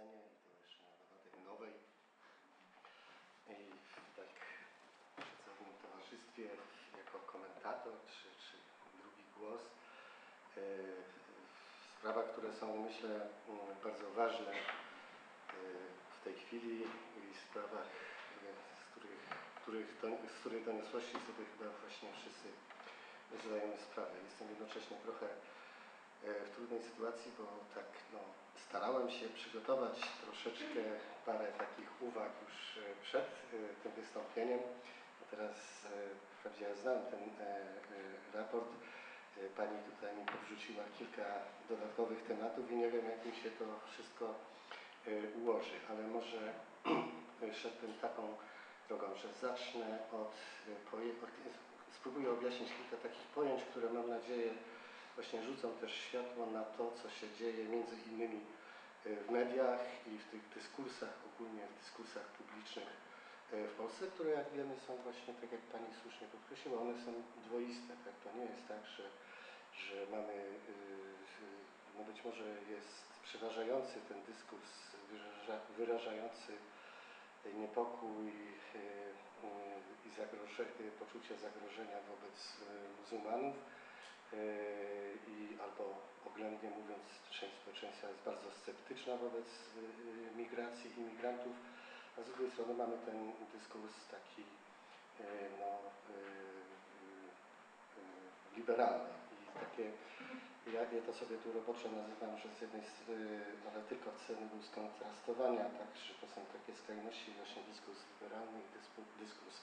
scenie i to jeszcze na nowej. I tak w pracownym towarzystwie jako komentator czy, czy drugi głos. E, Sprawa, które są myślę mm, bardzo ważne e, w tej chwili i sprawach, z których, których, don- z której doniosłości sobie chyba właśnie wszyscy zdajemy sprawę. Jestem jednocześnie trochę w trudnej sytuacji, bo tak no, starałem się przygotować troszeczkę parę takich uwag już e, przed e, tym wystąpieniem. A teraz e, wprawdzie ja znam ten e, e, raport. E, Pani tutaj mi podrzuciła kilka dodatkowych tematów i nie wiem, jak mi się to wszystko e, ułoży, ale może e, szedłbym taką drogą, że zacznę e, od spróbuję objaśnić kilka takich pojęć, które mam nadzieję właśnie rzucą też światło na to, co się dzieje między innymi e, w mediach i w tych dyskursach, ogólnie w dyskursach publicznych e, w Polsce, które jak wiemy są właśnie, tak jak Pani słusznie podkreśliła, one są dwoiste. Tak? To nie jest tak, że, że mamy, y, no być może jest przeważający ten dyskurs wyraża, wyrażający niepokój i poczucie zagrożenia wobec muzułmanów i albo oględnie mówiąc część społeczeństwa jest bardzo sceptyczna wobec y, y, migracji imigrantów, a z drugiej strony mamy ten dyskurs taki y, no, liberalny i takie ja, to sobie tu roboczo nazywam, że z jednej strony, ale tylko w celu skontrastowania, tak, że to są takie skrajności właśnie dyskurs liberalny i dysku, dyskurs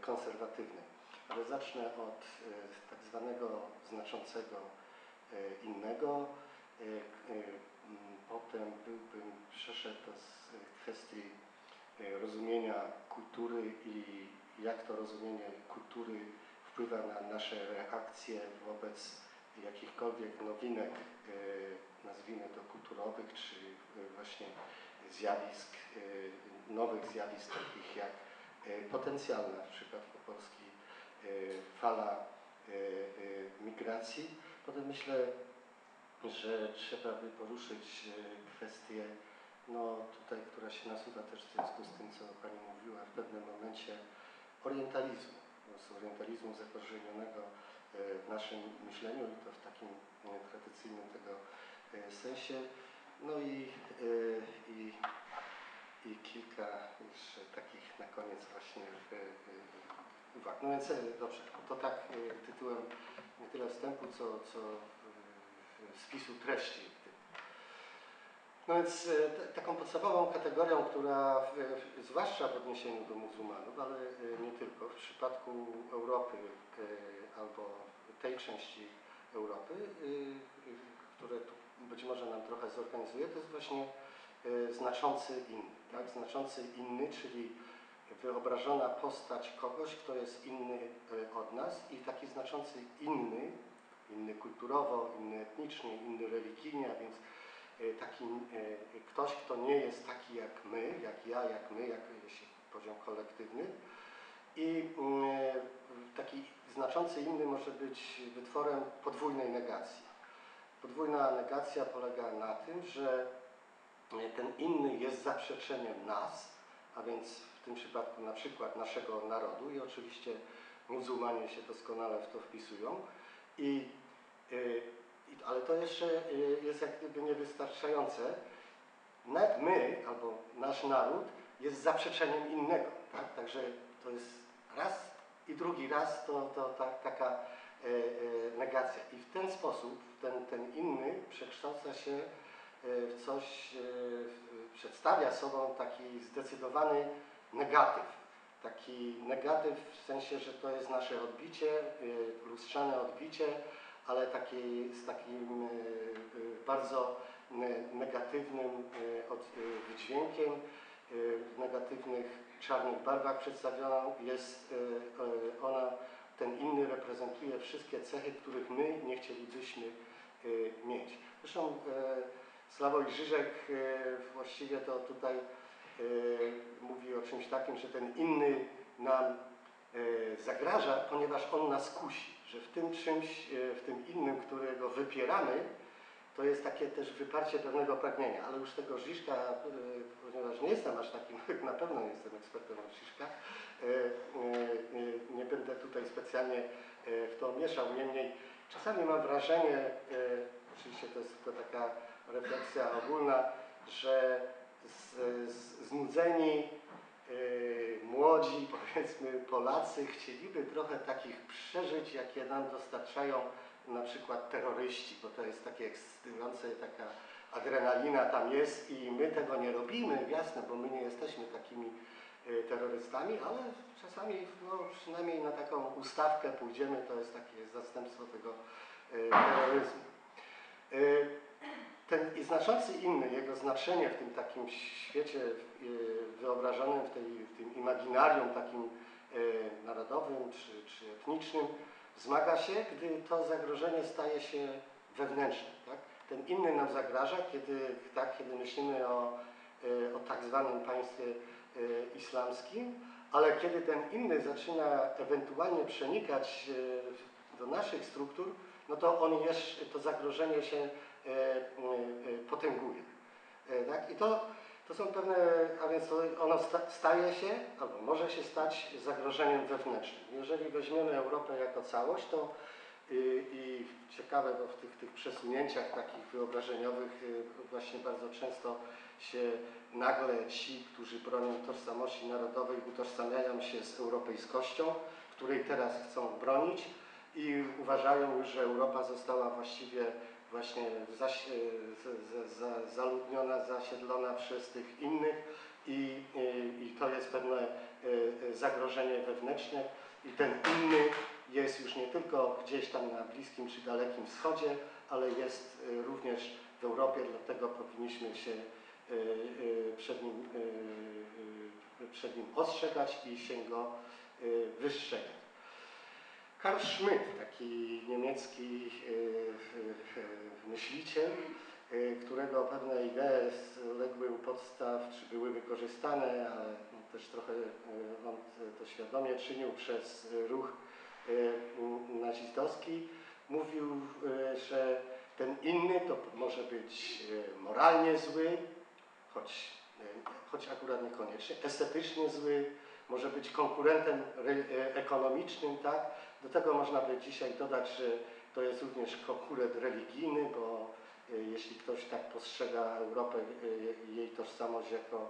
konserwatywny. Ale zacznę od e, tak zwanego znaczącego e, innego. E, Potem byłbym przeszedł do kwestii rozumienia kultury i jak to rozumienie kultury wpływa na nasze reakcje wobec jakichkolwiek nowinek, nazwijmy to kulturowych, czy właśnie zjawisk, nowych zjawisk takich jak e, potencjalna w przypadku Polski fala e, e, migracji. Potem myślę, że trzeba by poruszyć e, kwestię, no tutaj, która się nasuwa też w związku z tym, co Pani mówiła w pewnym momencie, orientalizmu, prostu orientalizmu zakorzenionego e, w naszym myśleniu i to w takim e, tradycyjnym tego e, sensie. No i, e, i, i kilka jeszcze takich na koniec właśnie e, e, uwag. No więc e, dobrze, to tak e, tytułem nie tyle wstępu, co, co e, spisu treści. No więc taką podstawową kategorią, która w, zwłaszcza w odniesieniu do muzułmanów, ale nie tylko, w przypadku Europy albo tej części Europy, które tu być może nam trochę zorganizuje, to jest właśnie znaczący inny. Tak? Znaczący inny, czyli wyobrażona postać kogoś, kto jest inny e, od nas i taki znaczący inny, inny kulturowo, inny etnicznie, inny religijnie, a więc e, taki e, ktoś, kto nie jest taki jak my, jak ja, jak my, jak jeśli poziom kolektywny. I mm, taki znaczący inny może być wytworem podwójnej negacji. Podwójna negacja polega na tym, że ten inny jest zaprzeczeniem nas, a więc w tym przypadku na przykład naszego narodu i oczywiście muzułmanie się doskonale w to wpisują. I, y, ale to jeszcze y, jest jak gdyby niewystarczające. Nawet my, albo nasz naród jest zaprzeczeniem innego. Tak? Także to jest raz i drugi raz to, to ta, taka e, negacja. I w ten sposób ten, ten inny przekształca się coś, e, przedstawia sobą taki zdecydowany negatyw. Taki negatyw w sensie, że to jest nasze odbicie, e, lustrzane odbicie, ale taki, z takim e, e, bardzo ne- negatywnym e, e, wydźwiękiem, e, w negatywnych czarnych barwach przedstawiona jest e, e, ona, ten inny reprezentuje wszystkie cechy, których my nie chcielibyśmy e, mieć. Zresztą e, Sławoj Żyżek e, właściwie to tutaj e, mówi o czymś takim, że ten inny nam e, zagraża, ponieważ on nas kusi, że w tym czymś, w tym innym, którego wypieramy, to jest takie też wyparcie pewnego pragnienia, ale już tego y, ponieważ nie jestem aż takim, na pewno nie jestem ekspertem od y, nie będę tutaj specjalnie w to mieszał, niemniej czasami mam wrażenie, oczywiście to jest tylko taka refleksja ogólna, że z, z, znudzeni y, młodzi, powiedzmy Polacy chcieliby trochę takich przeżyć, jakie nam dostarczają na przykład terroryści, bo to jest takie ekscytujące, taka adrenalina tam jest i my tego nie robimy, jasne, bo my nie jesteśmy takimi y, terrorystami, ale czasami no, przynajmniej na taką ustawkę pójdziemy, to jest takie zastępstwo tego y, terroryzmu. Y, ten i znaczący inny, jego znaczenie w tym takim świecie y, wyobrażonym, w, tej, w tym imaginarium takim y, narodowym czy, czy etnicznym, wzmaga się, gdy to zagrożenie staje się wewnętrzne. Tak? Ten inny nam zagraża, kiedy, tak, kiedy myślimy o, o tak zwanym państwie islamskim, ale kiedy ten inny zaczyna ewentualnie przenikać do naszych struktur, no to on jeszcze, to zagrożenie się e, e, potęguje. E, Tak? I to, to są pewne, a więc ono sta, staje się, albo może się stać zagrożeniem wewnętrznym. Jeżeli weźmiemy Europę jako całość, to i, i ciekawe, bo w tych, tych przesunięciach takich wyobrażeniowych y, właśnie bardzo często się nagle ci, którzy bronią tożsamości narodowej, utożsamiają się z europejskością, której teraz chcą bronić i uważają że Europa została właściwie właśnie zaś, z, z, za, zaludniona, zasiedlona przez tych innych i, i, i to jest pewne e, zagrożenie wewnętrzne i ten inny jest już nie tylko gdzieś tam na Bliskim czy Dalekim Wschodzie, ale jest e, również w Europie, dlatego powinniśmy się e, przed nim, przed nim ostrzegać i się go wystrzegać. Karl Schmidt, taki niemiecki e, myśliciel, e, którego pewne idee legły u podstaw, czy były wykorzystane, ale też trochę e, on to świadomie czynił przez ruch nazistowski, mówił, że ten inny to może być moralnie zły, choć, choć akurat niekoniecznie, estetycznie zły, może być konkurentem re- e, ekonomicznym, tak? Do tego można by dzisiaj dodać, że to jest również konkurent religijny, bo e, jeśli ktoś tak postrzega Europę e, jej tożsamość jako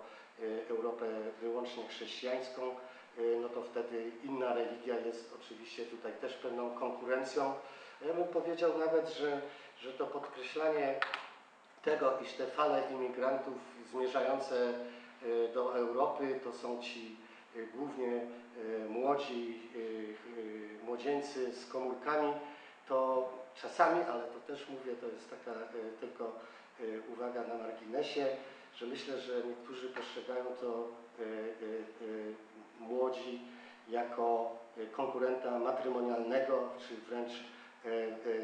Europę wyłącznie chrześcijańską, no to wtedy inna religia jest oczywiście tutaj też pewną konkurencją. Ja bym powiedział nawet, że, że to podkreślanie tego, iż te fale imigrantów zmierzające do Europy to są ci głównie e, młodzi e, e, młodzieńcy z komórkami, to czasami, ale to też mówię, to jest taka tylko uwaga na marginesie, że myślę, że niektórzy postrzegają to młodzi jako konkurenta matrymonialnego, czy wręcz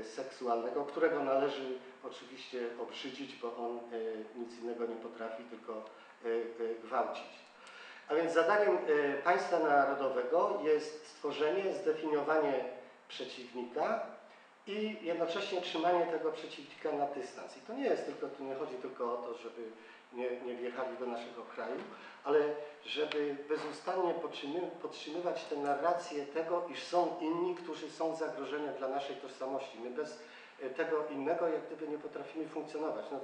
seksualnego, którego należy oczywiście obrzydzić, bo on nic innego nie potrafi, tylko gwałcić. A więc zadaniem e, państwa narodowego jest stworzenie, zdefiniowanie przeciwnika i jednocześnie trzymanie tego przeciwnika na dystans. I to nie jest tylko, tu nie chodzi tylko o to, żeby nie, nie wjechali do naszego kraju, ale żeby bezustannie podtrzymy- podtrzymywać tę narrację tego, iż są inni, którzy są zagrożeniem dla naszej tożsamości. My bez e, tego innego jak gdyby nie potrafimy funkcjonować. No,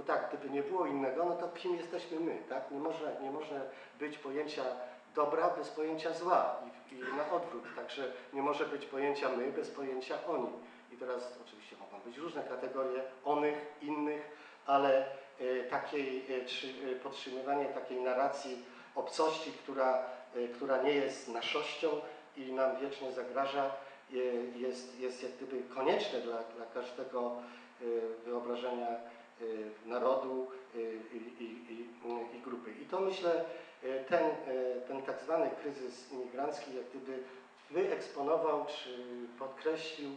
bo tak, gdyby nie było innego, no to kim jesteśmy my, tak? Nie może, nie może być pojęcia dobra bez pojęcia zła i, i na odwrót. Także nie może być pojęcia my bez pojęcia oni. I teraz oczywiście mogą być różne kategorie onych, innych, ale e, takiej, e, e, podtrzymywanie takiej narracji obcości, która, która nie jest naszością i nam wiecznie zagraża, jest, jest jak gdyby konieczne dla, dla każdego wyobrażenia narodu e, i, i, i, grupy. I to myślę, e, ten, ten tak zwany kryzys imigrancki jak gdyby wyeksponował czy podkreślił,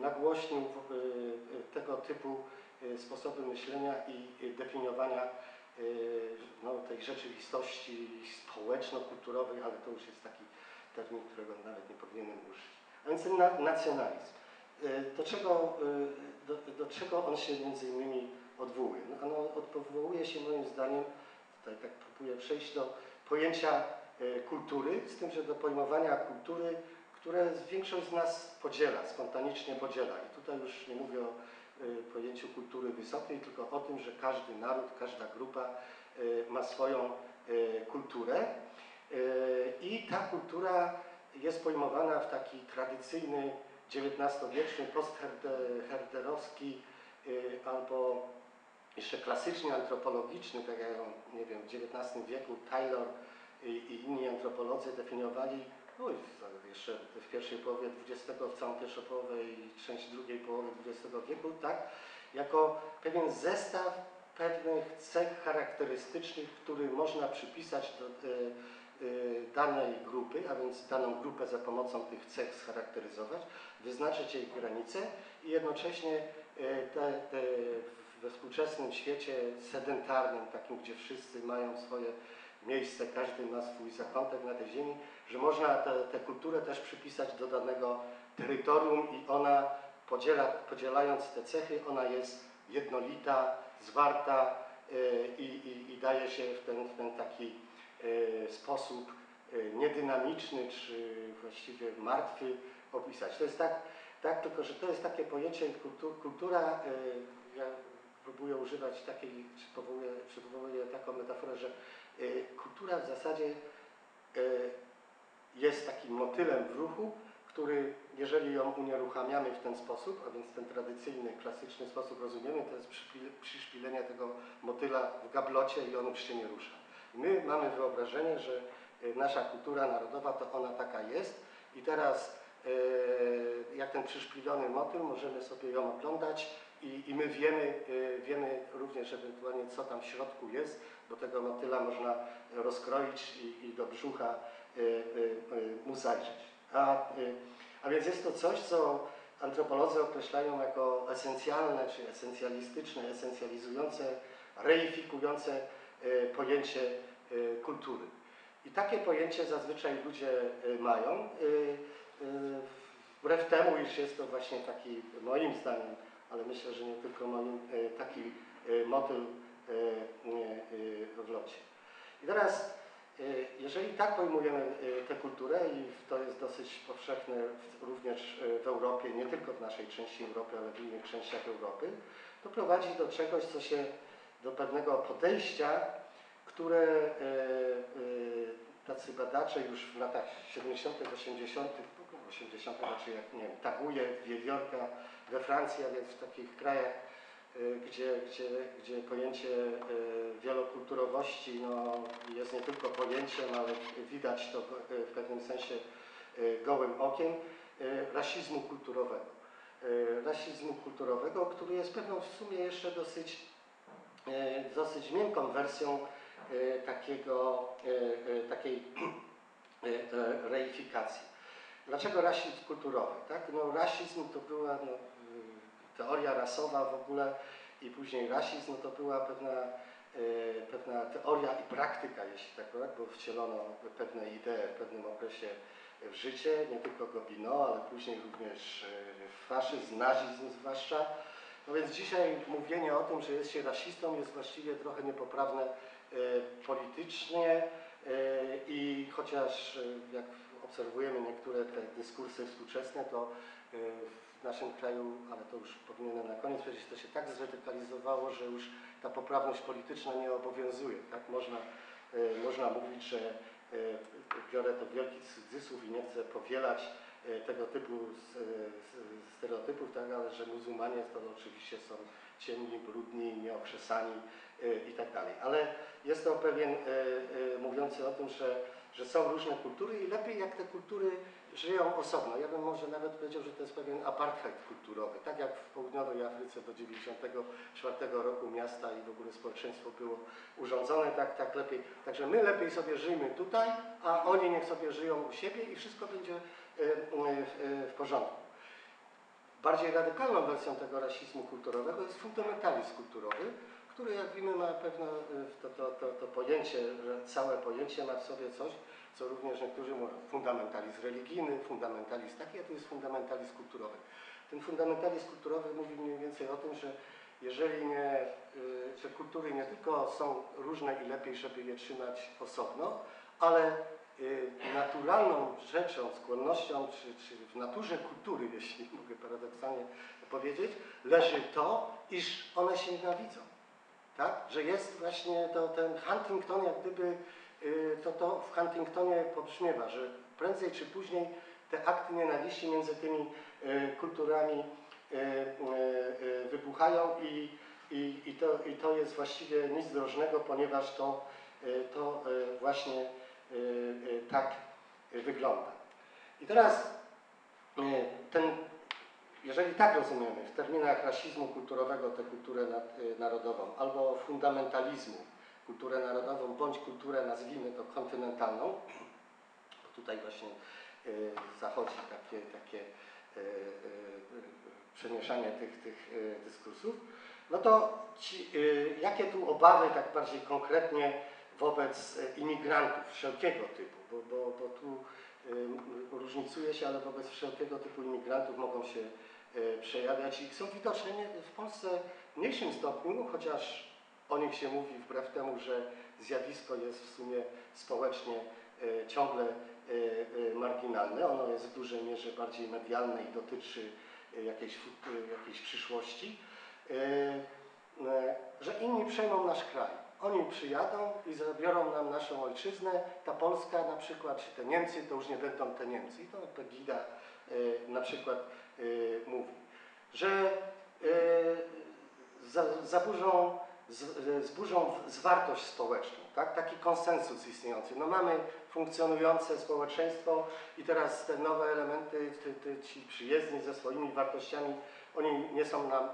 nagłośnił tego typu sposoby myślenia i definiowania no, tej rzeczywistości społeczno-kulturowej, ale to już jest taki termin, którego nawet nie powinienem użyć. A więc ten na, nacjonalizm. Y, do czego, y, do, do czego on się między innymi odwołuje? No, on odwołuje się moim zdaniem, tutaj tak próbuję przejść do pojęcia y, kultury, z tym, że do pojmowania kultury, które większość z nas podziela, spontanicznie podziela. I tutaj już nie mówię o pojęciu kultury wysokiej, tylko o tym, że każdy naród, każda grupa ma swoją kulturę. I ta kultura jest pojmowana w taki tradycyjny XIX-wieczny, postherderowski y, albo jeszcze klasycznie antropologiczny, tak jak nie wiem, w XIX wieku Taylor i, inni antropolodzy definiowali, no jeszcze w pierwszej połowie XX, w całą pierwszą połowę i część drugiej połowy XX wieku, tak, jako pewien zestaw pewnych cech charakterystycznych, który można przypisać do y, y, danej grupy, a więc daną grupę za pomocą tych cech scharakteryzować, wyznaczyć jej granice i jednocześnie y, te, te we współczesnym świecie sedentarnym, takim, gdzie wszyscy mają swoje miejsce, każdy ma swój zakątek na tej ziemi, że można tę kulturę też przypisać do danego terytorium i ona podziela, podzielając te cechy, ona jest jednolita, zwarta y, i, i, i daje się w ten, w ten taki y, sposób niedynamiczny, czy właściwie martwy opisać. To jest tak, tak, tylko że to jest takie pojęcie kultu, kultura, y, ja próbuję używać takiej, czy powołuję, przywołuję taką metaforę, że y, kultura w zasadzie y, jest takim motylem w ruchu, który, jeżeli ją unieruchamiamy w ten sposób, a więc ten tradycyjny, klasyczny sposób rozumiemy, to jest przyszpilenie tego motyla w gablocie i on już się nie rusza. My mamy wyobrażenie, że y, nasza kultura narodowa to ona taka jest i teraz y, jak ten przyszpilony motyl możemy sobie ją oglądać i, i my wiemy, y, wiemy również ewentualnie co tam w środku jest, bo tego motyla można rozkroić i, i do brzucha y, y, y, mu zajrzeć. A, y, a więc jest to coś, co antropolodzy określają jako esencjalne, czy esencjalistyczne, esencjalizujące, reifikujące y, pojęcie y, kultury. I takie pojęcie zazwyczaj ludzie y, mają. y, y, Wbrew temu, iż jest to właśnie taki, moim zdaniem, ale myślę, że nie tylko moim, taki motyl w locie. I teraz, jeżeli tak pojmujemy tę kulturę i to jest dosyć powszechne również w Europie, nie tylko w naszej części Europy, ale w innych częściach Europy, to prowadzi do czegoś, co się, do pewnego podejścia, które y, y, tacy badacze już w latach 70., 80., 80., znaczy jak nie wiem, Taguje, Wiewiórka we Francji, a więc w takich krajach, y, gdzie, gdzie, gdzie pojęcie wielokulturowości no, jest nie tylko pojęciem, ale widać to w- pewnym sensie gołym okiem, rasizmu kulturowego. Rasizmu kulturowego, który jest pewną w sumie jeszcze dosyć, dosyć miękką wersją takiego, y, y, takiej reifikacji. Dlaczego rasizm kulturowy? Tak? No, rasizm to była no, teoria rasowa w ogóle i później rasizm no, to była pewna, pewna teoria i praktyka, jeśli tak powiem, bo wcielono pewne idee w pewnym okresie w życie, nie tylko Gobineau, ale później również faszyzm, nazizm zwłaszcza. No więc dzisiaj mówienie o tym, że jest się rasistą jest właściwie trochę niepoprawne politycznie y, i chociaż y, jak obserwujemy niektóre te dyskursy współczesne, to w naszym kraju, ale to już powinienem na koniec powiedzieć, to się tak zradykalizowało, że już ta poprawność polityczna nie obowiązuje. Tak? Można, można mówić, że biorę to wielki cudzysłów i nie chcę powielać tego typu stereotypów, tak? ale że muzułmanie to oczywiście są ciemni, brudni, nieokrzesani y, i tak dalej. Ale jest to pewien y, y, mówiący o tym, że, że są różne kultury i lepiej jak te kultury żyją osobno. Ja bym może nawet powiedział, że to jest pewien apartheid kulturowy. Tak jak w południowej Afryce do 1994 roku miasta i w ogóle społeczeństwo było urządzone, tak, tak lepiej. Także my lepiej sobie żyjmy tutaj, a oni niech sobie żyją u siebie i wszystko będzie w porządku. Bardziej radykalną wersją tego rasizmu kulturowego jest fundamentalizm kulturowy, który jak wiemy ma pewne, y, to, to, to, to pojęcie, całe pojęcie ma w sobie coś, co również niektórzy mówią fundamentalizm religijny, fundamentalizm taki, a to jest fundamentalizm kulturowy. ten fundamentalizm kulturowy mówi mniej więcej o tym, że jeżeli nie, y, że kultury nie tylko są różne i lepiej, żeby je trzymać osobno, ale naturalną rzeczą, skłonnością, czy, czy w naturze kultury, jeśli mogę paradoksalnie powiedzieć, leży to, iż one się nienawidzą. Tak? Że jest właśnie to, ten Huntington, jak gdyby y, to, to w Huntingtonie pobrzmiewa, że prędzej czy później te akty nienawiści między tymi y, kulturami y, y, y, wybuchają i, i, i, to, i to jest właściwie nic drożnego, ponieważ to, y, to y, właśnie y, y, tak y, wygląda. I teraz y, ten, jeżeli tak rozumiemy w terminach rasizmu kulturowego tę kulturę y, narodową albo fundamentalizmu kulturę narodową bądź kulturę nazwijmy to kontynentalną, bo tutaj właśnie y, zachodzi takie, takie y, y, y, przemieszanie tych, tych y, dyskursów, no to ci, y, jakie tu obawy tak bardziej konkretnie wobec y, imigrantów wszelkiego typu, bo, bo, bo tu y, różnicuje się, ale wobec wszelkiego typu imigrantów mogą się y, przejawiać i są widoczne w Polsce w mniejszym stopniu, chociaż o nich się mówi wbrew temu, że zjawisko jest w sumie społecznie ciągle marginalne. Ono jest w dużej mierze bardziej medialne i dotyczy jakiejś, jakiejś przyszłości. Że inni przejmą nasz kraj. Oni przyjadą i zabiorą nam naszą ojczyznę. Ta Polska na przykład, czy te Niemcy, to już nie będą te Niemcy. I to Pegida y, na przykład y, mówi, że y, za, zaburzą, zburzą zwartość społeczną, tak? taki konsensus istniejący. No mamy funkcjonujące społeczeństwo i teraz te nowe elementy, ty, ty, ci przyjezdni ze swoimi wartościami, oni nie są nam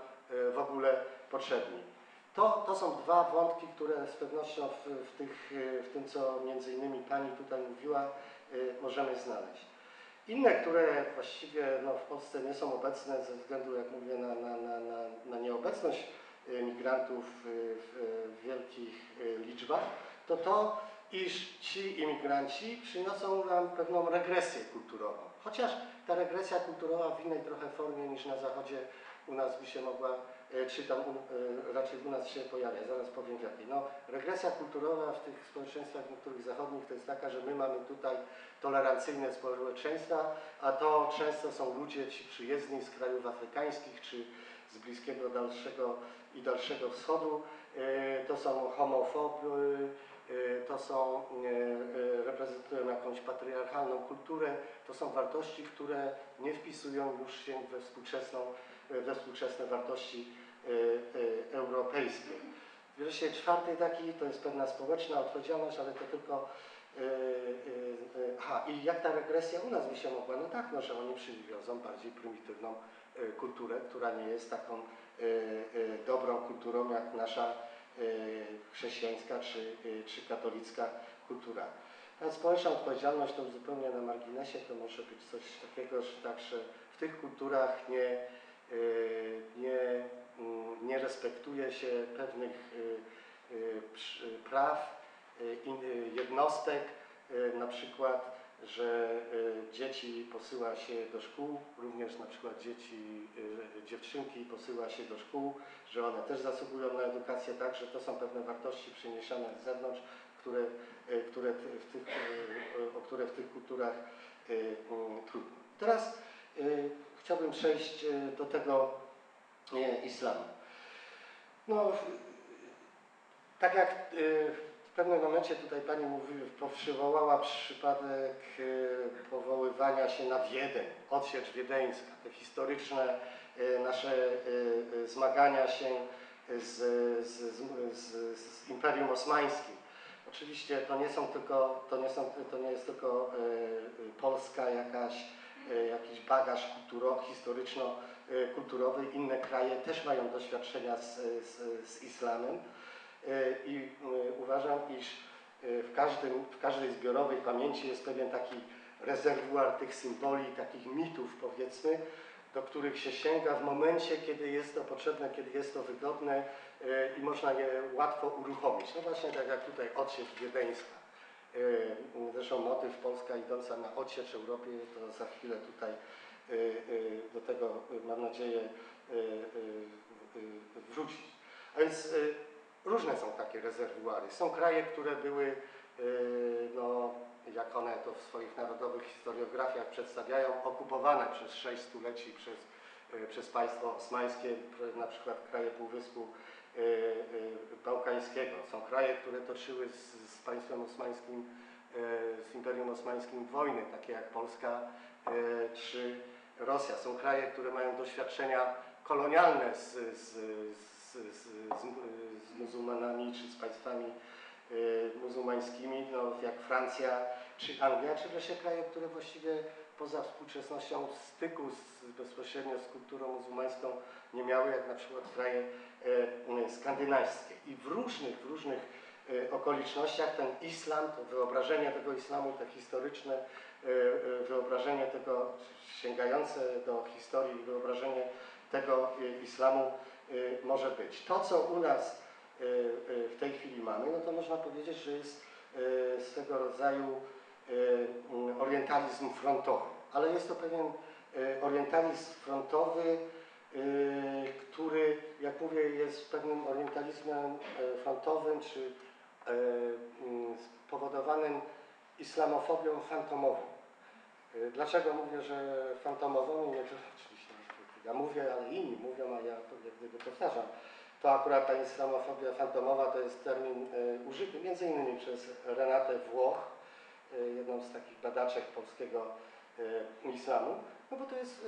w ogóle potrzebni. To, to są dwa wątki, które z pewnością w, w, tych, w tym, co między innymi Pani tutaj mówiła, y, możemy znaleźć. Inne, które właściwie no, w Polsce nie są obecne ze względu, jak mówię, na, na, na, na, nieobecność y, migrantów y, w, wielkich liczbach, to to, iż ci imigranci przyniosą nam pewną regresję kulturową. Chociaż ta regresja kulturowa w innej trochę formie niż na Zachodzie u nas by się mogła, czy tam u, e, raczej u nas się pojawia, zaraz powiem w jakiej. No, regresja kulturowa w tych społeczeństwach niektórych zachodnich to jest taka, że my mamy tutaj tolerancyjne społeczeństwa, a to często są ludzie ci przyjezdni z krajów afrykańskich czy z Bliskiego dalszego i Dalszego Wschodu. E, To są homofoby, e, to są, e, e, reprezentują jakąś patriarchalną kulturę, to są wartości, które nie wpisują już się we współczesną we współczesne wartości e, e, europejskie. Wreszcie czwarty taki to jest pewna społeczna odpowiedzialność, ale to tylko. e, Aha, i jak ta regresja u nas by się mogła? No tak, no, że oni przywiozą bardziej prymitywną kulturę, która nie jest taką dobrą kulturą jak nasza chrześcijańska czy, czy katolicka kultura. A społeczna odpowiedzialność to zupełnie na marginesie to może być coś takiego, że także w tych kulturach nie, y, nie, mm, nie respektuje się pewnych y, y, praw y, y, jednostek, y, na przykład, że y, dzieci posyła się do szkół, również na przykład dzieci, y, dziewczynki posyła się do szkół, że one też zasługują na edukację, tak, że to są pewne wartości przyniesione z zewnątrz, które, y, które w tych, y, o które w tych kulturach y, mm, trudno. Teraz y, chciałbym przejść y, do tego y, islamu. No, tak jak y, w pewnym momencie tutaj Pani mówi, przywołała przypadek powoływania się na Wiedeń, odsiecz wiedeńska, te historyczne nasze zmagania się z, z, z, z, Imperium Osmańskim. Oczywiście to nie są tylko, to nie, są, to nie jest tylko Polska jakaś, jakiś bagaż kulturo, historyczno-kulturowy. Inne kraje też mają doświadczenia z, z, z islamem y, i y, uważam, iż w, każdym, w każdej zbiorowej pamięci jest pewien taki rezerwuar tych symboli, takich mitów powiedzmy, do których się sięga w momencie, kiedy jest to potrzebne, kiedy jest to wygodne i można je łatwo uruchomić. No właśnie tak jak tutaj odsiecz wiedeńska. Y, Zresztą motyw Polska idąca na odsiecz Europie, to za chwilę tutaj y, y, do tego, mam nadzieję, wrócić. A więc różne są takie rezerwuary. Są kraje, które były, no, jak one to w swoich narodowych historiografiach przedstawiają, okupowane przez sześć stuleci przez, przez państwo osmańskie, na przykład kraje Półwyspu Bałkańskiego. Są kraje, które toczyły z, z państwem osmańskim, y, z Imperium Osmańskim wojny, takie jak Polska czy Rosja. Są kraje, które mają doświadczenia kolonialne z, z, z, z, muzułmanami czy z państwami muzułmańskimi, no, jak Francja czy Anglia, czy wreszcie kraje, które właściwie poza współczesnością styku z, bezpośrednio z kulturą muzułmańską nie miały, jak na przykład kraje e, e, skandynawskie. I w różnych, w różnych e, okolicznościach ten islam, to wyobrażenie tego islamu, te historyczne e, e, wyobrażenie tego sięgające do historii, wyobrażenie tego e, islamu e, może być. To, co u nas e, e, w tej chwili mamy, no to można powiedzieć, że jest e, swego rodzaju e, orientalizm frontowy. Ale jest to pewien e, orientalizm frontowy, e, który, jak mówię, jest pewnym orientalizmem e, frontowym, czy e, mm, spowodowanym islamofobią fantomową. E, Dlaczego mówię, że fantomową? Nie, to oczywiście ja mówię, ale inni mówią, a ja jak gdyby powtarzam. To akurat ta islamofobia fantomowa to jest termin e, użyty między innymi przez Renatę Włoch, jedną z takich badaczek polskiego islamu, no bo to jest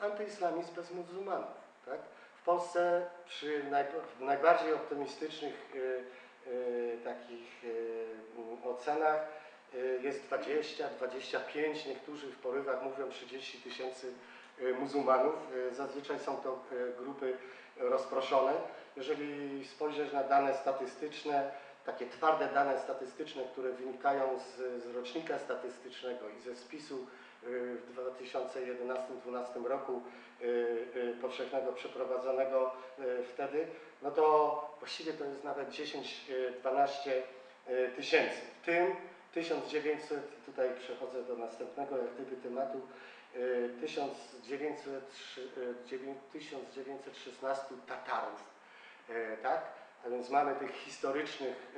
e, e, antyislamizm bez muzułmanów. Tak? W Polsce przy najb- najbardziej optymistycznych e, e, takich e, m, ocenach jest 20, 25, niektórzy w porywach mówią 30 tysięcy muzułmanów. Zazwyczaj są to grupy rozproszone. Jeżeli spojrzeć na dane statystyczne, takie twarde dane statystyczne, które wynikają z, z rocznika statystycznego i ze spisu y, w 2011-2012 roku y, y, powszechnego przeprowadzonego y, wtedy, no to właściwie to jest nawet 10-12 tysięcy. W tym 1900, i tutaj przechodzę do następnego jak gdyby tematu, y, 1900, y, dziewię- 1916 Tatarów, tak? A więc mamy tych historycznych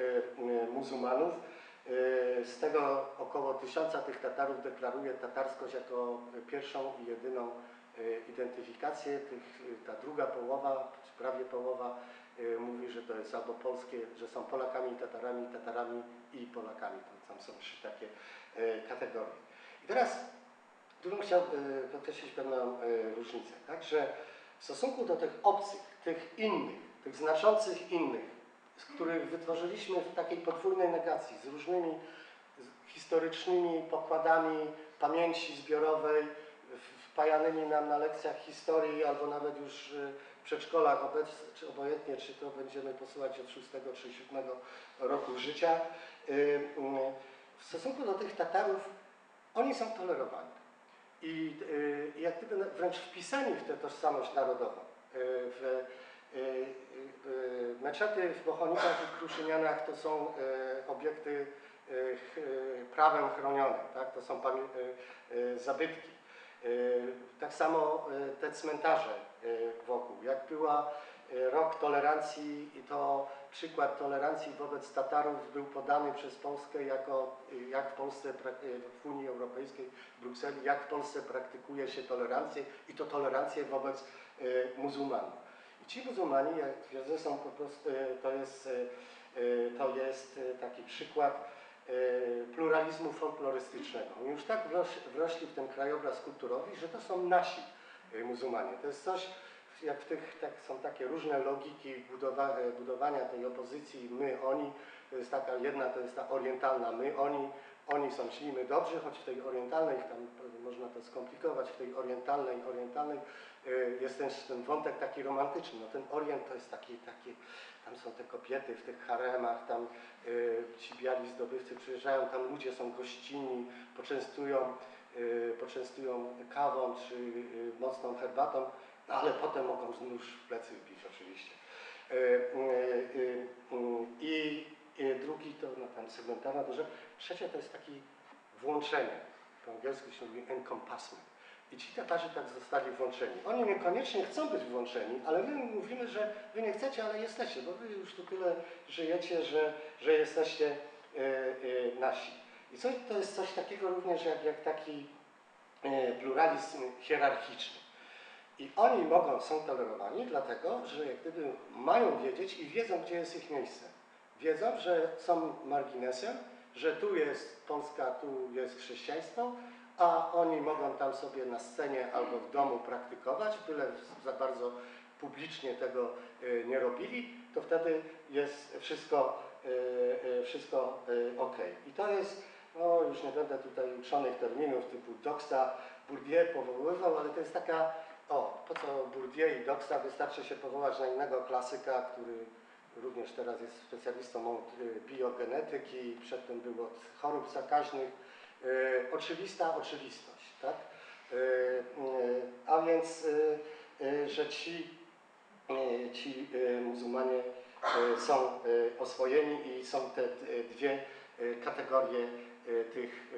muzułmanów. E, Z tego około tysiąca tych Tatarów deklaruje tatarskość jako pierwszą i jedyną e, identyfikację. Tych, ta druga połowa, czy prawie połowa mówi, że to jest albo polskie, że są Polakami i Tatarami, Tatarami i Polakami. Tam, są trzy takie kategorie. I teraz tu chciał podkreślić pewną różnicę, tak? że w stosunku do tych obcych, tych innych, tych znaczących innych, z których wytworzyliśmy w takiej podwójnej negacji, z różnymi historycznymi pokładami pamięci zbiorowej, wpajanymi nam na lekcjach historii, albo nawet już y, w przedszkolach, obec, czy obojętnie, czy to będziemy posyłać od 6 czy 7 roku życia. y, y, W stosunku do tych Tatarów, oni są tolerowani. I jak gdyby wręcz wpisani w tę tożsamość narodową. W, meczety w Bochonikach i Kruszynianach to są obiekty prawem chronione, tak? to są zabytki. Tak samo te cmentarze wokół. Jak była rok tolerancji to przykład tolerancji wobec Tatarów był podany przez Polskę jako jak w Polsce w Unii Europejskiej, w Brukseli, jak w Polsce praktykuje się tolerancję i to tolerancję wobec muzułmanów. Ci muzułmani, jak twierdzę, są po prostu, y, to jest, y, y, to jest taki przykład pluralizmu folklorystycznego. Już tak wroś- wrośli w ten krajobraz kulturowy, że to są nasi muzułmanie. To jest coś, jak w tych, tak, są takie różne logiki budowa, e, budowania tej opozycji my, oni. To jest taka jedna, to jest ta orientalna my, oni. Oni są źli, my dobrzy, choć w tej orientalnej, tam można to skomplikować, w tej orientalnej, orientalnej e, jest też ten wątek taki romantyczny. No ten orient to jest taki, taki tam są te kobiety w tych haremach, tam y, ci biali zdobywcy przyjeżdżają, tam ludzie są gościnni, poczęstują, y, poczęstują kawą czy y, mocną herbatą, no ale potem mogą nóż w plecy wbić oczywiście. Y, y, y, y, I y, drugi to no, tam segmentarna duża. Trzecie to jest takie włączenie. Po angielsku się mówi encompassment. I ci Tatarzy tak zostali włączeni. Oni niekoniecznie chcą być włączeni, ale my mówimy, że wy nie chcecie, ale jesteście, bo wy już tu tyle żyjecie, że, że jesteście e, e, nasi. I coś, to jest coś takiego również jak, jak taki e, pluralizm hierarchiczny. I oni mogą, są tolerowani, dlatego że jak gdyby mają wiedzieć i wiedzą, gdzie jest ich miejsce. Wiedzą, że są marginesem, że tu jest Polska, tu jest chrześcijaństwo, a oni mogą tam sobie na scenie albo w domu praktykować, byle za bardzo publicznie tego y, nie robili, to wtedy jest wszystko, y, y, wszystko ok. I to jest, no już nie będę tutaj uczonych terminów typu Doxa, Bourdieu powoływał, ale to jest taka, o, po co Bourdieu i Doxa, wystarczy się powołać na innego klasyka, który również teraz jest specjalistą od biogenetyki, przedtem był od chorób zakaźnych, E, oczywista oczywistość, tak? E, a więc, że ci, ci muzułmanie są oswojeni i są te dwie kategorie tych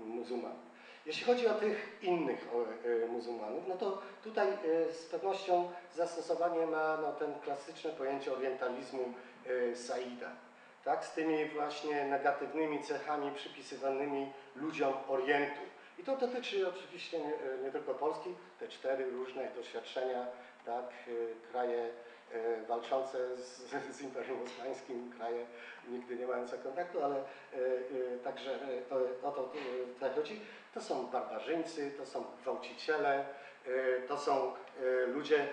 muzułmanów. Jeśli chodzi o tych innych muzułmanów, no to tutaj z pewnością zastosowanie ma no, ten klasyczne pojęcie orientalizmu Saida tak, z tymi właśnie negatywnymi cechami przypisywanymi ludziom Orientu. I to dotyczy oczywiście nie, nie tylko Polski, te cztery różne doświadczenia, tak, kraje e, walczące z, z Imperium Osmańskim, kraje nigdy nie mające kontaktu, ale e, e, także to, o to tutaj chodzi. To są barbarzyńcy, to są gwałciciele, to są ludzie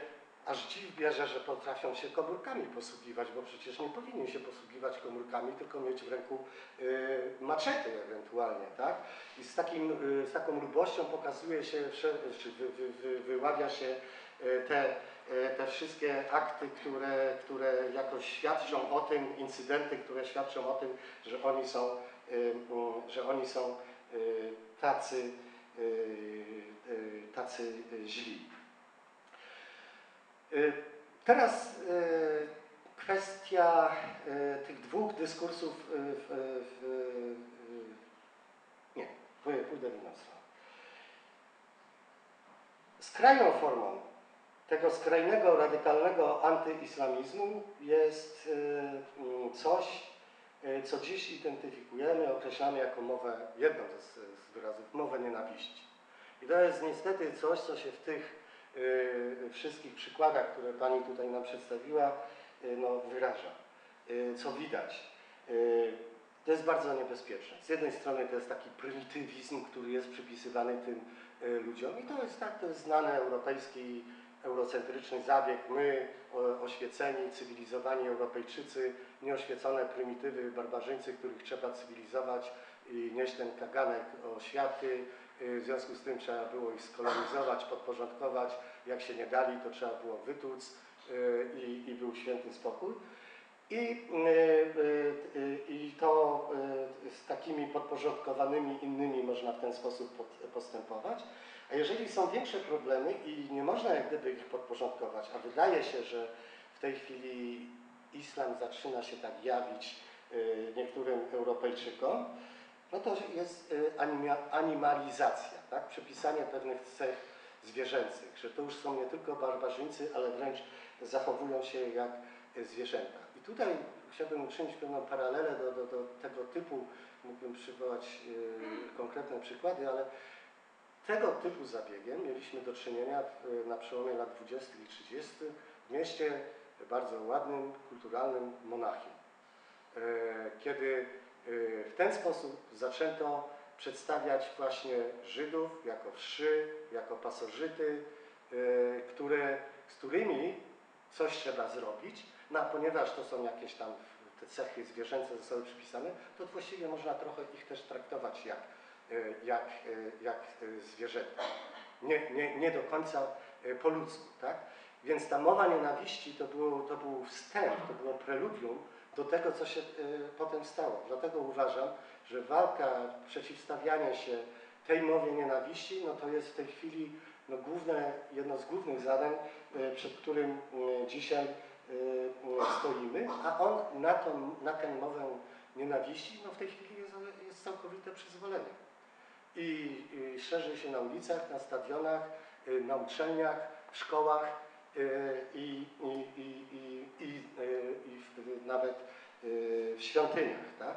Aż dziw bierze, że potrafią się komórkami posługiwać, bo przecież nie powinni się posługiwać komórkami, tylko mieć w ręku maczety ewentualnie, tak? I z, takim, z taką lubością pokazuje się, czy wy, wy, wy, wyławia się te, te wszystkie akty, które, które jakoś świadczą o tym, incydenty, które świadczą o tym, że oni są, że oni są tacy, tacy źli. Teraz kwestia tych dwóch dyskursów w, w, nie, pójdę w inną stronę. Skrajną formą tego skrajnego, radykalnego antyislamizmu jest mm, coś, co dziś identyfikujemy, określamy jako mowę, jedną z, wyrazów, mowę nienawiści. I to jest niestety coś, co się w tych Y, wszystkich przykładach, które Pani tutaj nam przedstawiła, y, no, wyraża. Y, co widać, to jest bardzo niebezpieczne. Z jednej strony to jest taki prymitywizm, który jest przypisywany tym ludziom i to jest tak, to jest znany europejski, eurocentryczny zabieg. My, oświeceni, cywilizowani Europejczycy, nieoświecone prymitywy, barbarzyńcy, których trzeba cywilizować i nieść ten kaganek oświaty, w związku z tym trzeba było ich skolonizować, podporządkować. Jak się nie dali, to trzeba było wytłuc y, i, i był święty spokój. I, y, y, I to z takimi podporządkowanymi innymi można w ten sposób postępować. A jeżeli są większe problemy i nie można jak gdyby ich podporządkować, a wydaje się, że w tej chwili islam zaczyna się tak jawić niektórym Europejczykom, no to jest y, animalizacja, tak? przypisanie pewnych cech zwierzęcych, że to już są nie tylko barbarzyńcy, ale wręcz zachowują się jak zwierzęta. I tutaj chciałbym uczynić pewną paralelę do, do, do tego typu, mógłbym przywołać y, konkretne przykłady, ale tego typu zabiegiem mieliśmy do czynienia w, na przełomie lat 20. i 30. w mieście bardzo ładnym, kulturalnym Monachium. E, kiedy w ten sposób zaczęto przedstawiać właśnie Żydów jako wszy, jako pasożyty, y, które, z którymi coś trzeba zrobić, no ponieważ to są jakieś tam te cechy zwierzęce zostały przypisane, to właściwie można trochę ich też traktować jak, jak, y, jak zwierzęta. Nie, nie, nie do końca po ludzku, tak? Więc ta mowa nienawiści to, było, to był wstęp, to było preludium do tego, co się potem stało. Dlatego uważam, że walka, przeciwstawianie się tej mowie nienawiści, no to jest w tej chwili no, główne, jedno z głównych zadań, przed którym dzisiaj stoimy, a on na, tą, na tę mowę nienawiści no w tej chwili jest, jest całkowite przyzwolenie. I, i szerzy się na ulicach, na stadionach, y, na uczelniach, szkołach y, i, i, i, i, y, nawet y, w świątyniach. Tak?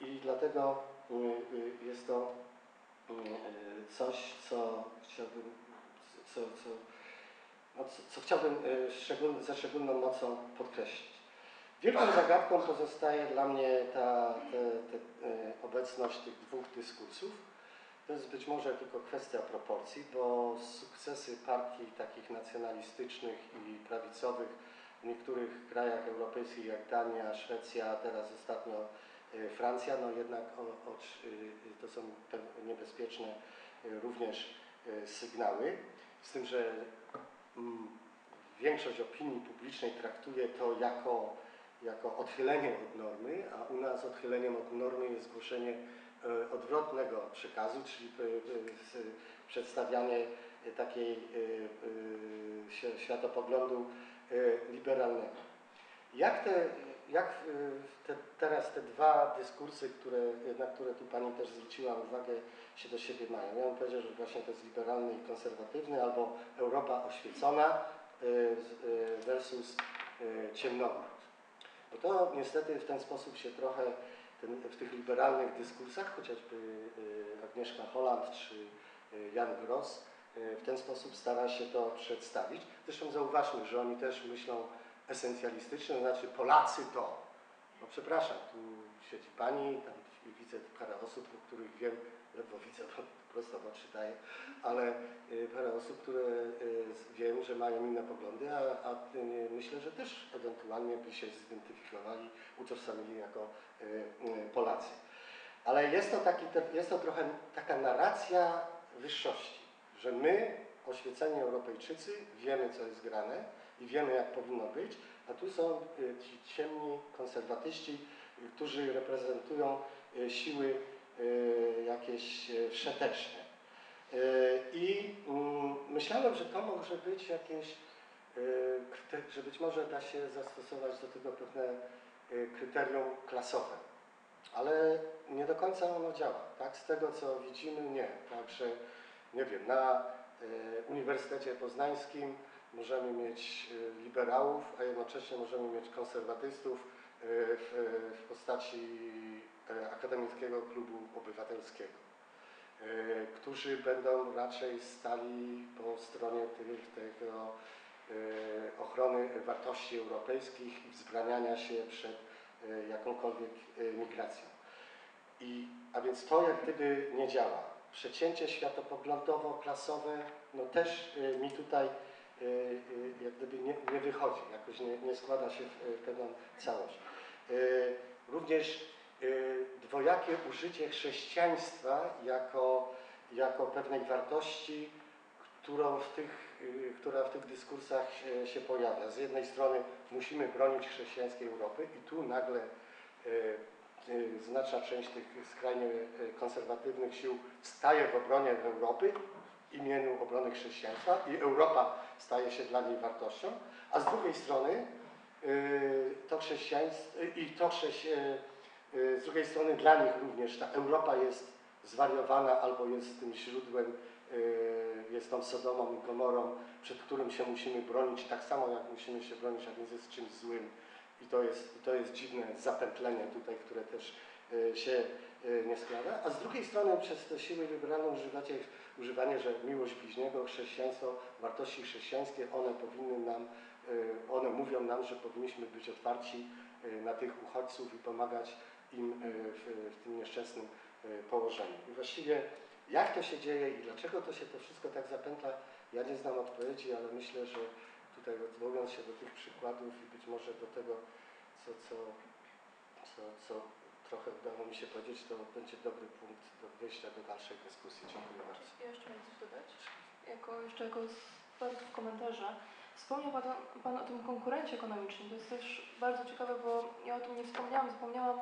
I, dlatego y, y, jest to y, y, coś, co chciałbym, co, co, no, co, chciałbym y, szczegól, ze szczególną mocą podkreślić. Wielką zagadką pozostaje dla mnie ta te, te, e, obecność tych dwóch dyskursów. To jest być może tylko kwestia proporcji, bo sukcesy partii takich nacjonalistycznych i prawicowych w niektórych krajach europejskich jak Dania, Szwecja, a teraz ostatnio e, Francja, no jednak o, o, e, to są niebezpieczne e, również sygnały. Z tym, że mm, większość opinii publicznej traktuje to jako jako odchylenie od normy, a u nas odchyleniem od normy jest głoszenie e, odwrotnego przekazu, czyli e, e, przedstawianie e, takiej e, e, świ- światopoglądu e, liberalnego. Jak, te, jak e, te, teraz te dwa dyskursy, które, na które tu Pani też zwróciła uwagę, się do siebie mają? Ja bym powiedział, że właśnie to jest liberalny i konserwatywny, albo Europa oświecona e, e, versus e, ciemnogród. Bo to niestety w ten sposób się trochę ten, w tych liberalnych dyskursach, chociażby y, Agnieszka Holland czy y, Jan Gross, y, w ten sposób stara się to przedstawić. Zresztą zauważmy, że oni też myślą esencjalistycznie, to znaczy Polacy to. No przepraszam, tu siedzi pani, tam widzę parę osób, o których wiem, bo prosto w oczy daję, ale y, parę osób, które y, wiem, że mają inne poglądy, a, a y, myślę, że też ewentualnie by się zidentyfikowali, utożsamili jako Polacy. Ale jest to, taki, jest to trochę taka narracja wyższości, że my, oświeceni Europejczycy, wiemy, co jest grane i wiemy, jak powinno być, a tu są ci ciemni konserwatyści, którzy reprezentują siły jakieś y, wszeteczne. Y, I mm, myślałem, że to może być jakieś, y, że być może da się zastosować do tego pewne y, kryterium klasowe. Ale nie do końca ono działa. Tak? Z tego co widzimy, nie. Także nie wiem, na y, Uniwersytecie Poznańskim możemy mieć y, liberałów, a jednocześnie możemy mieć konserwatystów y, w, postaci y, Akademickiego Klubu Obywatelskiego, y, którzy będą raczej stali po stronie tych, tego y, ochrony wartości europejskich i wzbraniania się przed jakąkolwiek migracją. I, a więc to jak gdyby nie działa. Przecięcie światopoglądowo-klasowe no też mi tutaj jak gdyby nie, nie wychodzi, jakoś nie, nie składa się w pewną całość. Również dwojakie użycie chrześcijaństwa jako, jako pewnej wartości, którą w tych, y, która w tych dyskursach się, się pojawia. Z jednej strony musimy bronić chrześcijańskiej Europy i tu nagle y, y, znaczna część tych skrajnie y, konserwatywnych sił staje w obronie Europy w imieniu obrony chrześcijaństwa i Europa staje się dla niej wartością, a z drugiej strony y, to chrześcijaństwo i to chrześci, y, y, z drugiej strony dla nich również ta Europa jest zwariowana albo jest tym źródłem, y, jest tą Sodomą i Gomorą, przed którym się musimy bronić, tak samo jak musimy się bronić, a więc jest czymś złym. I to jest, to jest dziwne zapętlenie tutaj, które też y, się y, nie składa. A z drugiej strony przez te siły liberalne używacie, używanie, że miłość bliźniego, chrześcijaństwo, wartości chrześcijańskie, one powinny nam, y, one mówią nam, że powinniśmy być otwarci y, na tych uchodźców i pomagać im y, w, w tym nieszczęsnym y, położeniu. I właściwie jak to się dzieje i dlaczego to się to wszystko tak zapętla, ja nie znam odpowiedzi, ale myślę, że tutaj odwołując się do tych przykładów i być może do tego, co, co, co, co trochę udało mi się powiedzieć, to będzie dobry punkt do wyjścia do dalszej dyskusji. Dziękuję bardzo. Ja jeszcze mogę coś dodać? Jako, jeszcze jako w komentarza. Wspomniał pan, pan o tym konkurencie ekonomicznym. To jest też bardzo ciekawe, bo ja o tym nie wspomniałam. Zapomniałam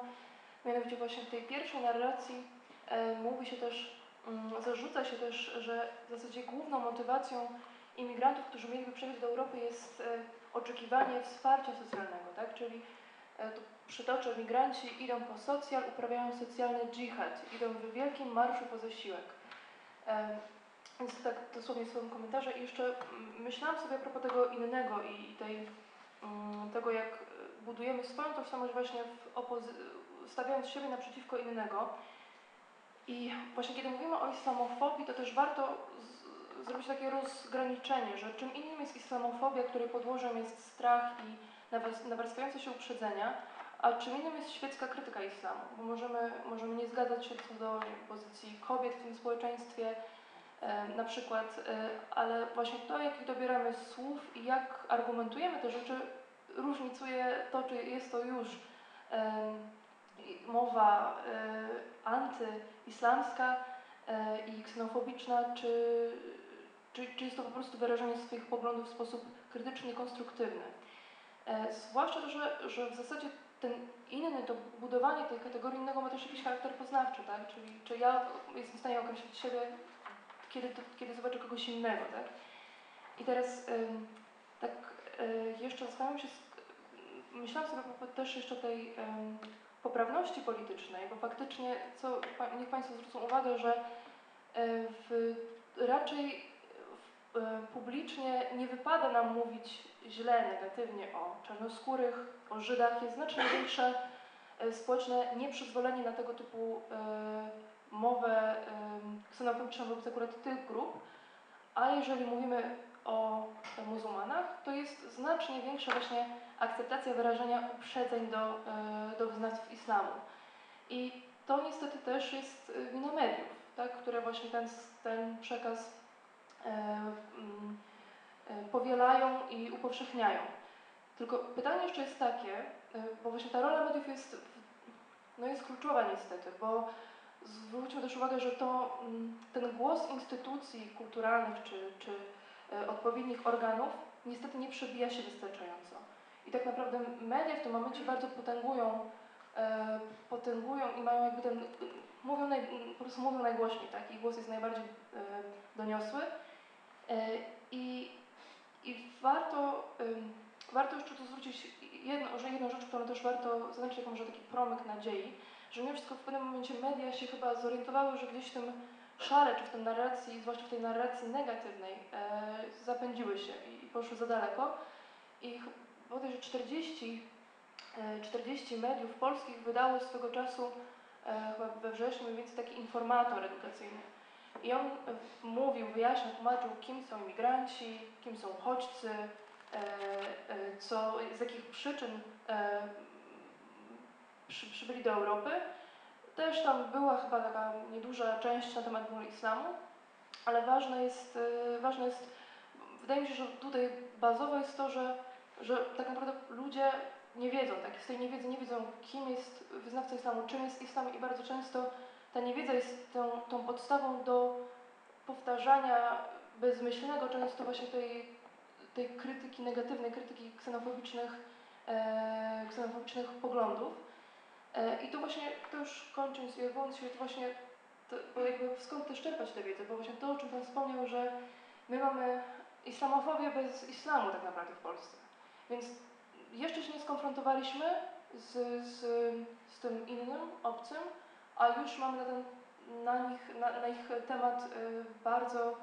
mianowicie właśnie w tej pierwszej narracji e, mówi się też, mm, zarzuca się też, że w zasadzie główną motywacją imigrantów, którzy mieliby przyjechać do Europy jest e, oczekiwanie wsparcia socjalnego, tak? Czyli e, tu przytoczę, migranci idą po socjal, uprawiają socjalny dżihad, idą w wielkim marszu po zasiłek. Więc tak dosłownie słowem komentarze. I jeszcze mm, myślałam sobie a propos tego innego i tej, mm, tego, jak budujemy swoją tożsamość właśnie w opozy- stawiając siebie naprzeciwko innego. I właśnie kiedy mówimy o islamofobii, to też warto z, zrobić takie rozgraniczenie, że czym innym jest islamofobia, której podłożem jest strach i nawars- nawarstwiające się uprzedzenia, a czym innym jest świecka krytyka islamu, bo możemy, możemy nie zgadzać się co do pozycji kobiet w tym społeczeństwie, na przykład, e, ale właśnie to, jakich dobieramy słów i jak argumentujemy te rzeczy, różnicuje to, czy jest to już mowa e, antyislamska e, i ksenofobiczna, czy, czy, czy jest to po prostu wyrażenie swoich poglądów w sposób krytyczny i konstruktywny. E, zwłaszcza to, że, że w zasadzie ten inny, to budowanie tej kategorii innego ma też jakiś charakter poznawczy, tak? Czyli czy ja jestem w stanie określić siebie, kiedy, to, kiedy zobaczę kogoś innego, tak? I teraz tak y, jeszcze zastanawiam się, myślałam sobie też jeszcze tej poprawności politycznej, bo faktycznie, co, niech Państwo zwrócą uwagę, że y, w, raczej w, y, publicznie nie wypada nam mówić źle, negatywnie o czarnoskórych, o Żydach. Jest znacznie większe y, społeczne nieprzyzwolenie na tego typu mowę ksenofobiczną wobec akurat tych grup, a jeżeli mówimy o e, muzułmanach, to jest znacznie większa właśnie akceptacja wyrażenia uprzedzeń do, e, do wyznawców islamu. I to niestety też jest e, wina mediów, tak, które właśnie ten, ten przekaz e, mm, powielają i upowszechniają. Tylko pytanie jeszcze jest takie, bo właśnie ta rola mediów jest, no jest kluczowa niestety, bo zwróćmy też uwagę, że to mm, ten głos instytucji kulturalnych czy, czy odpowiednich organów niestety nie przebija się wystarczająco. I tak naprawdę media w tym momencie bardzo potęgują, e, potęgują i mają jakby ten, mówią naj, po prostu mówią najgłośniej, tak? Ich głos jest najbardziej e, doniosły. E, I, I warto, warto jeszcze tu zwrócić jedno, że jedną rzecz, którą też warto zaznaczyć, jako może taki promyk nadziei, że mimo wszystko w pewnym momencie media się chyba zorientowały, że gdzieś w tym szale, czy w tej narracji, zwłaszcza w tej narracji negatywnej, e, zapędziły się i, i poszły za daleko. I bodajże 40, e, 40 mediów polskich wydało swego czasu, e, chyba we wrześniu, mniej więcej taki informator edukacyjny. I on e, mówił, wyjaśniał, tłumaczył, kim są imigranci, kim są uchodźcy, e, e, co, z jakich przyczyn e, przy, przybyli do Europy. Też tam była chyba taka nieduża część na temat islamu, ale ważne jest, e, ważne jest, wydaje mi się, że tutaj bazowe jest to, że, że tak naprawdę ludzie nie wiedzą, tak, z tej niewiedzy nie wiedzą, kim jest wyznawca islamu, czym jest islam i bardzo często ta niewiedza jest tą, tą podstawą do powtarzania bezmyślnego często właśnie tej, tej krytyki negatywnej, krytyki ksenofobicznych, e, ksenofobicznych poglądów. E, I tu właśnie, to już kończąc i odwołując się, to właśnie, to, bo jakby skąd też czerpać tę wiedzę, bo właśnie to, o czym Pan wspomniał, że my mamy islamofobię bez islamu tak naprawdę w Polsce. Więc jeszcze się nie skonfrontowaliśmy z, z, z tym innym, obcym, a już mamy na, ten, na, nich, na, na ich temat y, bardzo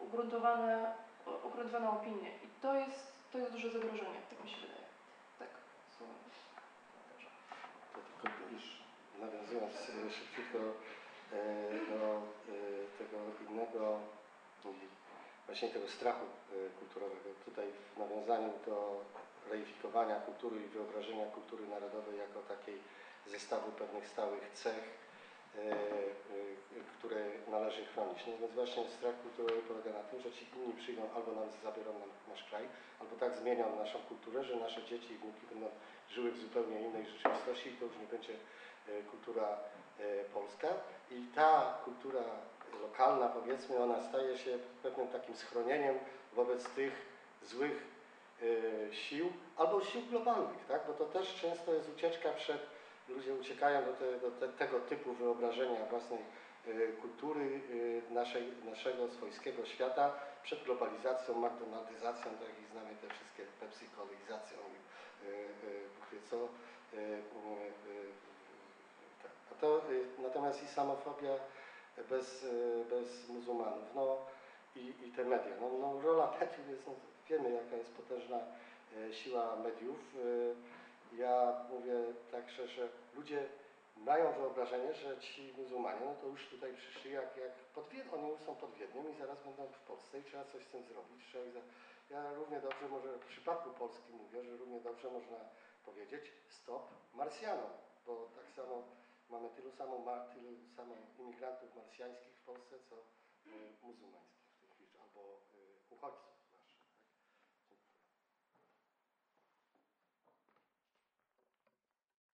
ugruntowane, u- ugruntowaną opinię. I to jest, to jest duże zagrożenie, tak mi się wydaje. Tak. To tylko już nawiązując e, szybciutko e, do tego innego, właśnie tego strachu e, kulturowego. Tutaj w nawiązaniu do reifikowania kultury i wyobrażenia kultury narodowej jako takiej zestawu pewnych stałych cech, e, e, które należy chronić. No więc właśnie strach kulturowy polega na tym, że ci inni przyjdą albo nam zabiorą nam nasz kraj, albo tak zmienią naszą kulturę, że nasze dzieci i wnuki będą żyły w zupełnie innej rzeczywistości i to już nie będzie kultura polska. I ta kultura lokalna powiedzmy, ona staje się pewnym takim schronieniem wobec tych złych y, sił albo sił globalnych, tak? bo to też często jest ucieczka przed, ludzie uciekają do, te, do te, tego typu wyobrażenia własnej y, kultury, y, naszej, naszego swojskiego świata przed globalizacją, McDonaldyzacją, tak jak znamy te wszystkie pepsi kolizacją, co. Tak. A to, natomiast islamofobia bez, e, bez muzułmanów. No i, i te media. No, no rola mediów jest, no, wiemy jaka jest potężna e, siła mediów. E, Ja mówię tak szczerze, ludzie mają wyobrażenie, że ci muzułmanie, no to już tutaj przyszli jak, jak pod Wiednią, oni już są pod Wiedniem i zaraz będą w Polsce i trzeba coś z tym zrobić. Trzeba. Ja równie dobrze, może w przypadku Polski mówię, że równie dobrze można powiedzieć stop Marsjanom, bo tak samo mamy tylu samo, tylu samo imigrantów marsjańskich w Polsce, co y, muzułmańskich w tej chwili, albo y, uchodźców.